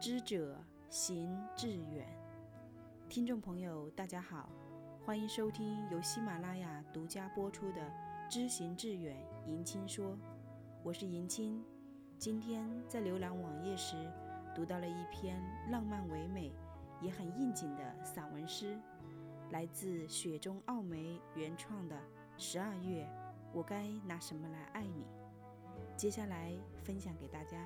知者行志远。听众朋友，大家好，欢迎收听由喜马拉雅独家播出的《知行志远》，迎亲说，我是迎亲。今天在浏览网页时，读到了一篇浪漫唯美，也很应景的散文诗，来自雪中奥梅原创的《十二月》，我该拿什么来爱你？接下来分享给大家。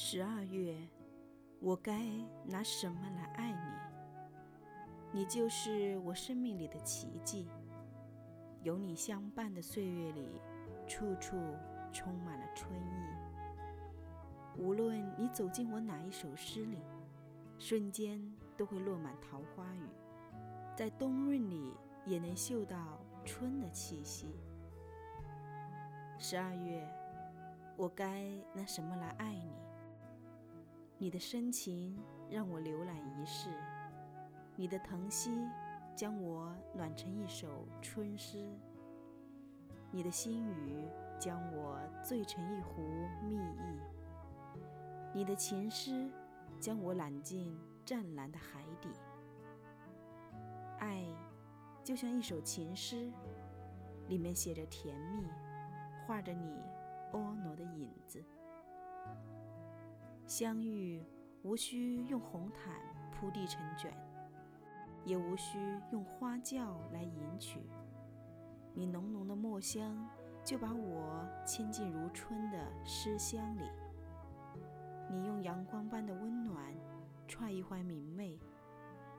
十二月，我该拿什么来爱你？你就是我生命里的奇迹。有你相伴的岁月里，处处充满了春意。无论你走进我哪一首诗里，瞬间都会落满桃花雨。在冬润里，也能嗅到春的气息。十二月，我该拿什么来爱你？你的深情让我浏览一世，你的疼惜将我暖成一首春诗，你的心语将我醉成一壶蜜意，你的情诗将我揽进湛蓝的海底。爱就像一首情诗，里面写着甜蜜，画着你婀娜的影子。相遇无需用红毯铺地成卷，也无需用花轿来迎娶。你浓浓的墨香就把我牵进如春的诗香里。你用阳光般的温暖踹一怀明媚，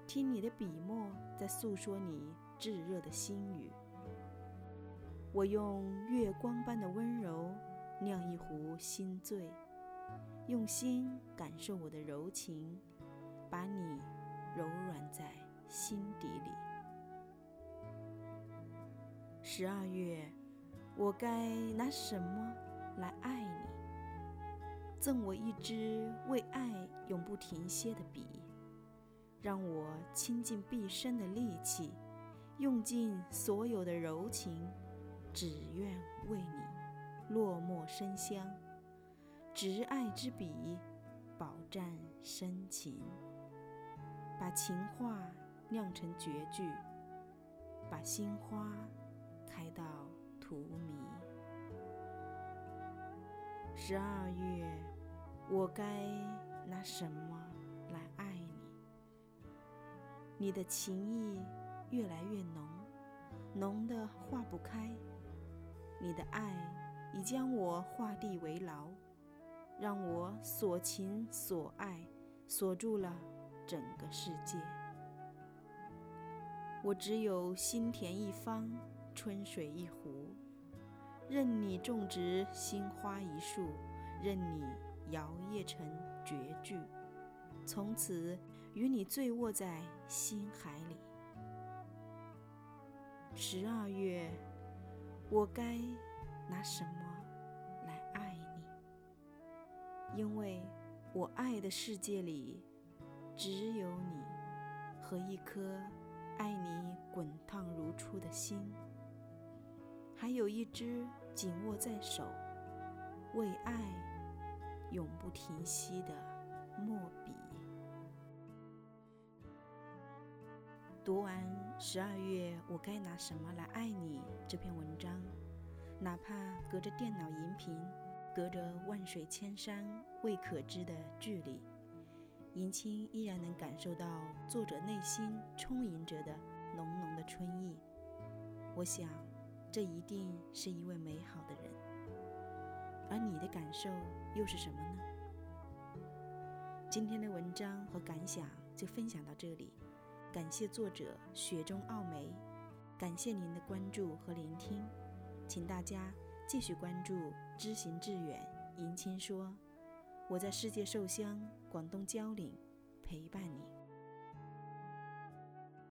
听你的笔墨在诉说你炙热的心语。我用月光般的温柔酿一壶心醉。用心感受我的柔情，把你柔软在心底里。十二月，我该拿什么来爱你？赠我一支为爱永不停歇的笔，让我倾尽毕生的力气，用尽所有的柔情，只愿为你落墨生香。执爱之笔，饱蘸深情，把情话酿成绝句，把心花开到荼蘼。十二月，我该拿什么来爱你？你的情意越来越浓，浓得化不开。你的爱已将我画地为牢。让我所情所爱锁住了整个世界。我只有心田一方，春水一壶，任你种植心花一树，任你摇曳成绝句，从此与你醉卧在心海里。十二月，我该拿什么？因为我爱的世界里，只有你和一颗爱你滚烫如初的心，还有一支紧握在手、为爱永不停息的墨笔。读完十二月，我该拿什么来爱你？这篇文章，哪怕隔着电脑荧屏。隔着万水千山未可知的距离，迎亲依然能感受到作者内心充盈着的浓浓的春意。我想，这一定是一位美好的人。而你的感受又是什么呢？今天的文章和感想就分享到这里，感谢作者雪中奥梅，感谢您的关注和聆听，请大家。继续关注知行致远，迎亲说：“我在世界寿乡广东蕉岭陪伴你。”